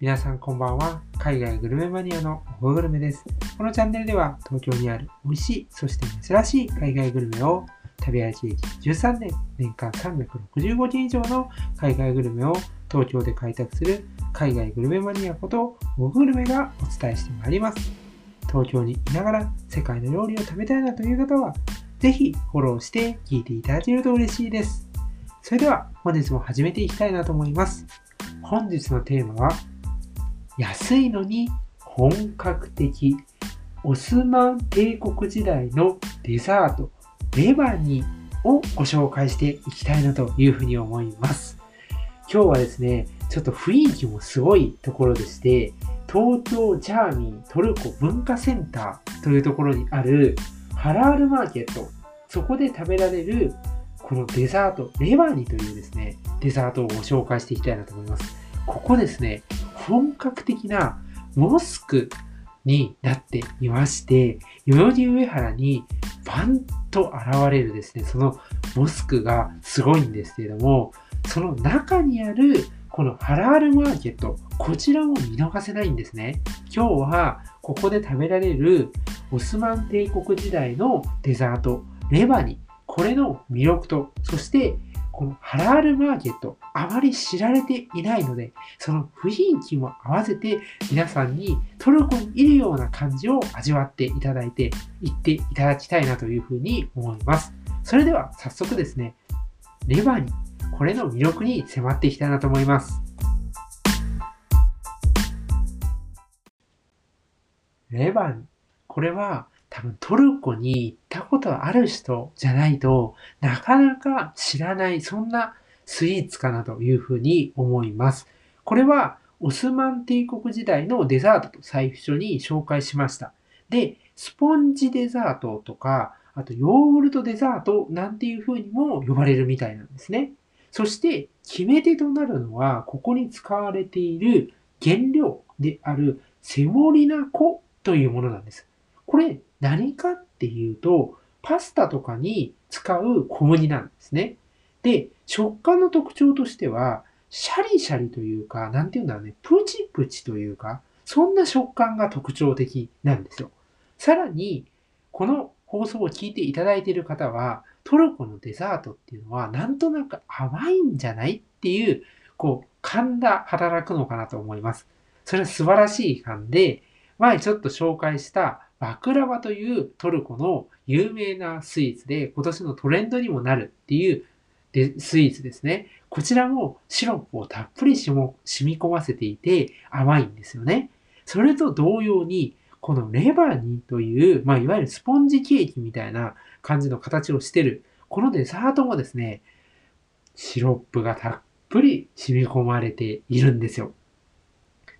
皆さんこんばんは。海外グルメマニアのオフグルメです。このチャンネルでは東京にある美味しい、そして珍しい海外グルメを食べ歩き歴13年、年間365件以上の海外グルメを東京で開拓する海外グルメマニアことオフグルメがお伝えしてまいります。東京にいながら世界の料理を食べたいなという方は、ぜひフォローして聞いていただけると嬉しいです。それでは本日も始めていきたいなと思います。本日のテーマは、安いのに本格的オスマン帝国時代のデザートレバニをご紹介していきたいなというふうに思います。今日はですね、ちょっと雰囲気もすごいところでして、東京ジャーミートルコ文化センターというところにあるハラールマーケット、そこで食べられるこのデザート、レバニというですね、デザートをご紹介していきたいなと思います。ここですね、本格的なモスクになっていまして、代々木上原にバンと現れるですね、そのモスクがすごいんですけれども、その中にあるこのハラールマーケット、こちらも見逃せないんですね。今日はここで食べられるオスマン帝国時代のデザート、レバニ、これの魅力と、そしてこのハラールマーケット、あまり知られていないので、その雰囲気も合わせて皆さんにトルコにいるような感じを味わっていただいて、行っていただきたいなというふうに思います。それでは早速ですね、レバニ、これの魅力に迫っていきたいなと思います。レバニ、これは多分トルコに行ったことある人じゃないとなかなか知らないそんなスイーツかなというふうに思います。これはオスマン帝国時代のデザートと最初に紹介しました。で、スポンジデザートとか、あとヨーグルトデザートなんていう風にも呼ばれるみたいなんですね。そして決め手となるのは、ここに使われている原料であるセモリナ粉というものなんです。これ何かっていうと、パスタとかに使う小麦なんですね。で、食感の特徴としては、シャリシャリというか、なんていうんだろうね、プチプチというか、そんな食感が特徴的なんですよ。さらに、この放送を聞いていただいている方は、トルコのデザートっていうのは、なんとなく甘いんじゃないっていう、こう、勘が働くのかなと思います。それは素晴らしい勘で、前ちょっと紹介したバクラバというトルコの有名なスイーツで、今年のトレンドにもなるっていうでスイーツですね。こちらもシロップをたっぷりしも染み込ませていて甘いんですよね。それと同様に、このレバニーという、まあ、いわゆるスポンジケーキみたいな感じの形をしてる、このデザートもですね、シロップがたっぷり染み込まれているんですよ。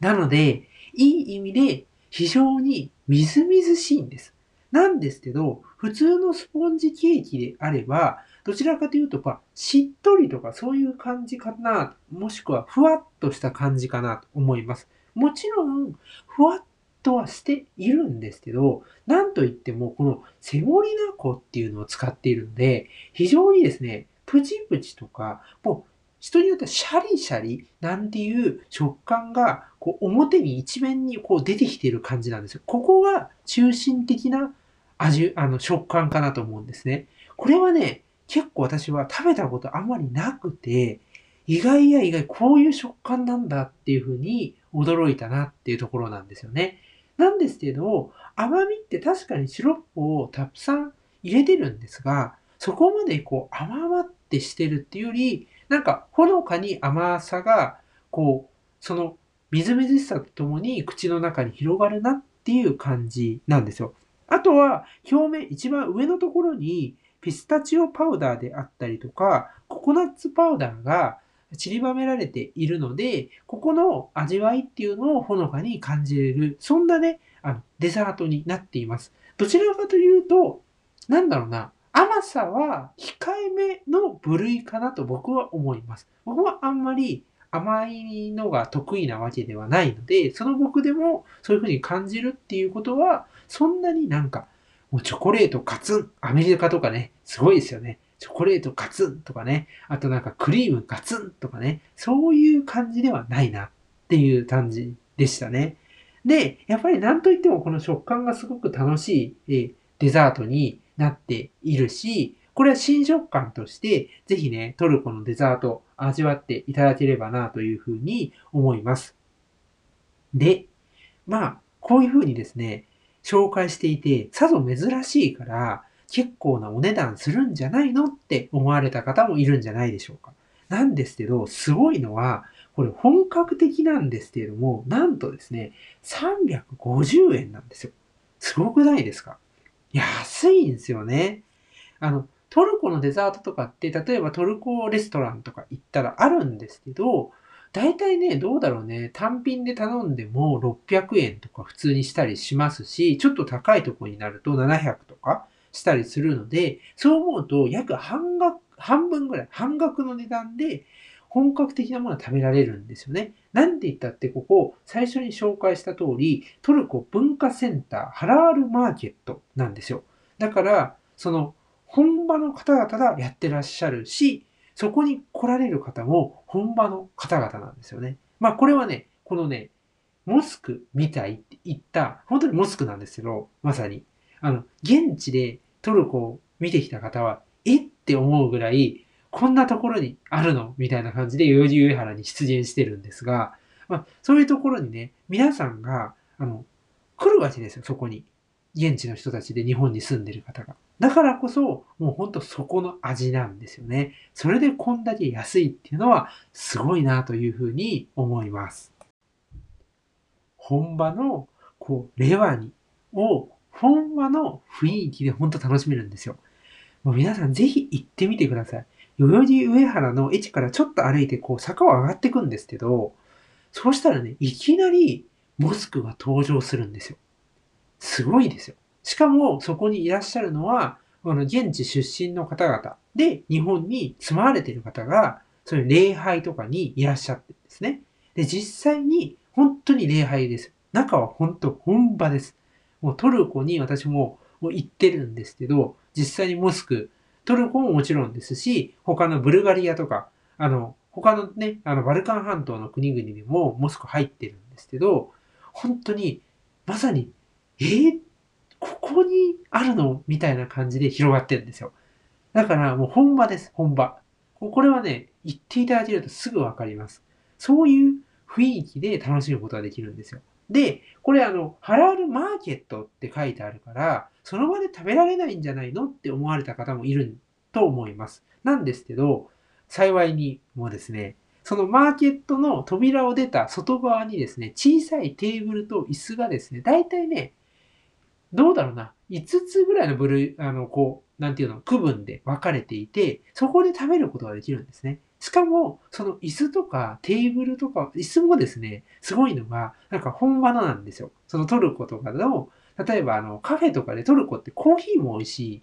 なので、いい意味で非常にみずみずしいんです。なんですけど、普通のスポンジケーキであれば、どちらかというと、まあ、しっとりとかそういう感じかな、もしくはふわっとした感じかなと思います。もちろん、ふわっとはしているんですけど、なんといっても、このセモリナ粉っていうのを使っているので、非常にですね、プチプチとか、もう人によってはシャリシャリなんていう食感がこう表に一面にこう出てきている感じなんですよ。ここが中心的な味、あの食感かなと思うんですね。これはね、結構私は食べたことあんまりなくて、意外や意外こういう食感なんだっていうふうに驚いたなっていうところなんですよね。なんですけど、甘みって確かにシロップをたくさん入れてるんですが、そこまでこう甘々ってしてるっていうより、なんかほのかに甘さが、こう、そのみずみずしさとともに口の中に広がるなっていう感じなんですよ。あとは表面一番上のところにピスタチオパウダーであったりとか、ココナッツパウダーが散りばめられているので、ここの味わいっていうのをほのかに感じれる、そんなね、あの、デザートになっています。どちらかというと、なんだろうな、甘さは控えめの部類かなと僕は思います。僕はあんまり甘いのが得意なわけではないので、その僕でもそういう風に感じるっていうことは、そんなになんか、もうチョコレートカツン、アメリカとかね、すごいですよね。チョコレートカツンとかね、あとなんかクリームガツンとかね、そういう感じではないなっていう感じでしたね。で、やっぱりなんといってもこの食感がすごく楽しい、デザートになっているし、これは新食感として、ぜひね、トルコのデザート味わっていただければなというふうに思います。で、まあ、こういうふうにですね、紹介していて、さぞ珍しいから、結構なお値段するんじゃないのって思われた方もいるんじゃないでしょうか。なんですけど、すごいのは、これ本格的なんですけれども、なんとですね、350円なんですよ。すごくないですか？安いんですよね。あの、トルコのデザートとかって、例えばトルコレストランとか行ったらあるんですけど、大体ね、どうだろうね、単品で頼んでも600円とか普通にしたりしますし、ちょっと高いとこになると700とかしたりするので、そう思うと約半額、半分ぐらい、半額の値段で本格的なものは食べられるんですよね。なんて言ったってここ、最初に紹介した通り、トルコ文化センターハラールマーケットなんですよ。だから、その本場の方々がやってらっしゃるし、そこに来られる方も本場の方々なんですよね。まあこれはね、このね、モスクみたいって言った、本当にモスクなんですけど、まさに。あの、現地でトルコを見てきた方は、えって思うぐらい、こんなところにあるの？みたいな感じで代々木上原に出現してるんですが、まあ、そういうところにね、皆さんが、あの、来るわけですよ、そこに。現地の人たちで日本に住んでる方が。だからこそ、もうほんとそこの味なんですよね。それでこんだけ安いっていうのはすごいなというふうに思います。本場の、こう、レバニを本場の雰囲気でほんと楽しめるんですよ。もう皆さんぜひ行ってみてください。代々木上原の駅からちょっと歩いてこう坂を上がっていくんですけど、そうしたらね、いきなりモスクが登場するんですよ。すごいですよ。しかもそこにいらっしゃるのは、あの現地出身の方々で日本に住まわれている方が、そういう礼拝とかにいらっしゃってるんですね。で、実際に本当に礼拝です。中は本当本場です。もうトルコに私ももう行ってるんですけど、実際にモスクトルコももちろんですし、他のブルガリアとか、あの、他のね、あの、バルカン半島の国々にもモスク入ってるんですけど、本当に、まさに、えー、ここにあるの？みたいな感じで広がってるんですよ。だからもう本場です、本場。これはね、言っていただけるとすぐわかります。そういう雰囲気で楽しむことができるんですよ。で、これあの、ハラールマーケットって書いてあるから、その場で食べられないんじゃないのって思われた方もいると思います。なんですけど、幸いにもですね、そのマーケットの扉を出た外側にですね、小さいテーブルと椅子がですね、だいたいね、どうだろうな、5つぐらいの部類、あの、こう、なんていうの、区分で分かれていて、そこで食べることができるんですね。しかも、その椅子とかテーブルとか、椅子もですね、すごいのが、なんか本場なんですよ。そのトルコとかの、例えばあの、カフェとかでトルコってコーヒーも美味し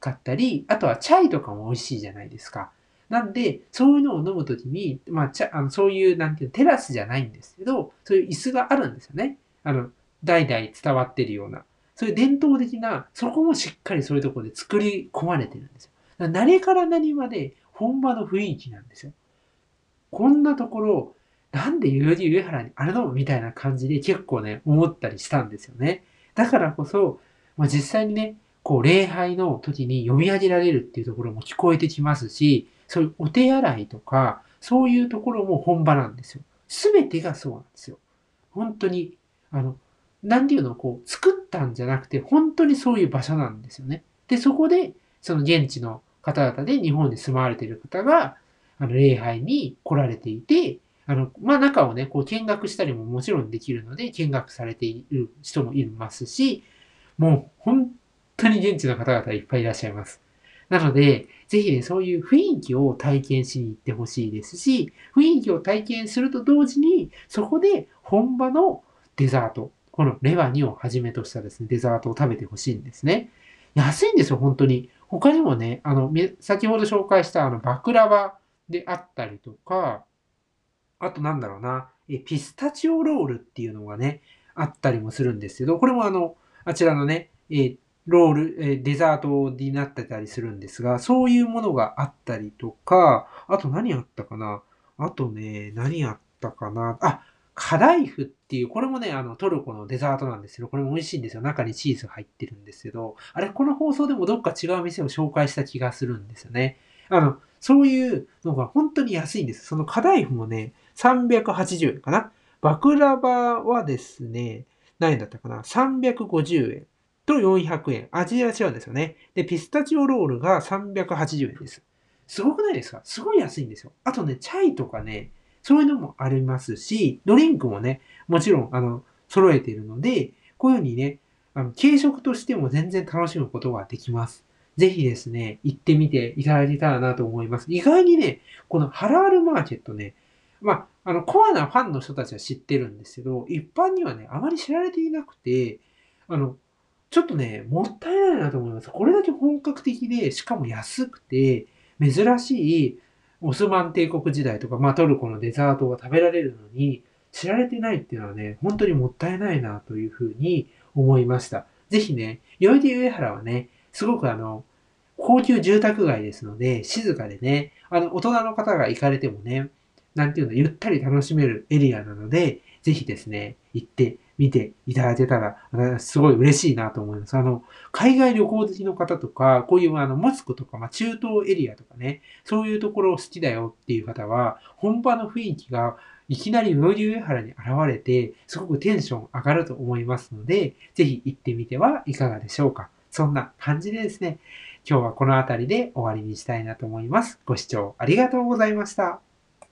かったり、あとはチャイとかも美味しいじゃないですか。なんで、そういうのを飲むときに、まあ、ちゃあのそういう、なんていうテラスじゃないんですけど、そういう椅子があるんですよね。あの、代々伝わってるような。そういう伝統的な、そこもしっかりそういうところで作り込まれてるんですよ。何から何まで本場の雰囲気なんですよ。こんなところ、なんで代々木上原にあるの？みたいな感じで結構ね、思ったりしたんですよね。だからこそ、まあ、実際にね、こう、礼拝の時に読み上げられるっていうところも聞こえてきますし、そういうお手洗いとか、そういうところも本場なんですよ。すべてがそうなんですよ。本当に、あの、なんていうの、こう、作ったんじゃなくて、本当にそういう場所なんですよね。で、そこで、その現地の方々で日本に住まわれている方が、あの、礼拝に来られていて、あの、まあ、中をね、こう見学したりももちろんできるので、見学されている人もいますし、もう本当に現地の方々いっぱいいらっしゃいます。なので、ぜひね、そういう雰囲気を体験しに行ってほしいですし、雰囲気を体験すると同時に、そこで本場のデザート、このレバニをはじめとしたですね、デザートを食べてほしいんですね。安いんですよ、本当に。他にもね、あの、先ほど紹介したあの、バクラバであったりとか、あとなんだろうな、えピスタチオロールっていうのがね、あったりもするんですけど、これもあの、あちらのね、えロール、えデザートになってたりするんですが、そういうものがあったりとか、あと何あったかなあとね、何あったかなあ、カダイフっていう、これもね、あの、トルコのデザートなんですけど、これも美味しいんですよ。中にチーズ入ってるんですけど、あれ、この放送でもどっか違う店を紹介した気がするんですよね。あの、そういうのが本当に安いんです。そのカダイフもね、380円かな。バクラバはですね、何円だったかな ?350 円と400円。味が違うんですよね。で、ピスタチオロールが380円です。すごくないですか？すごい安いんですよ。あとね、チャイとかね、そういうのもありますし、ドリンクもね、もちろん、あの、揃えているので、こういうふうにね、あの、軽食としても全然楽しむことができます。ぜひですね、行ってみていただけたらなと思います。意外にね、このハラールマーケットね、まあ、あの、コアなファンの人たちは知ってるんですけど、一般にはね、あまり知られていなくて、あの、ちょっとね、もったいないなと思います。これだけ本格的で、しかも安くて、珍しいオスマン帝国時代とか、まあ、トルコのデザートが食べられるのに、知られてないっていうのはね、本当にもったいないなというふうに思いました。ぜひね、代々木上原はね、すごくあの、高級住宅街ですので、静かでね、あの、大人の方が行かれてもね、なんていうの、ゆったり楽しめるエリアなので、ぜひですね、行ってみていただけたら、すごい嬉しいなと思います。あの、海外旅行好きの方とか、こういうあの、モスクとか、まあ、中東エリアとかね、そういうところを好きだよっていう方は、本場の雰囲気がいきなりムーディ上原に現れて、すごくテンション上がると思いますので、ぜひ行ってみてはいかがでしょうか。そんな感じでですね、今日はこの辺りで終わりにしたいなと思います。ご視聴ありがとうございました。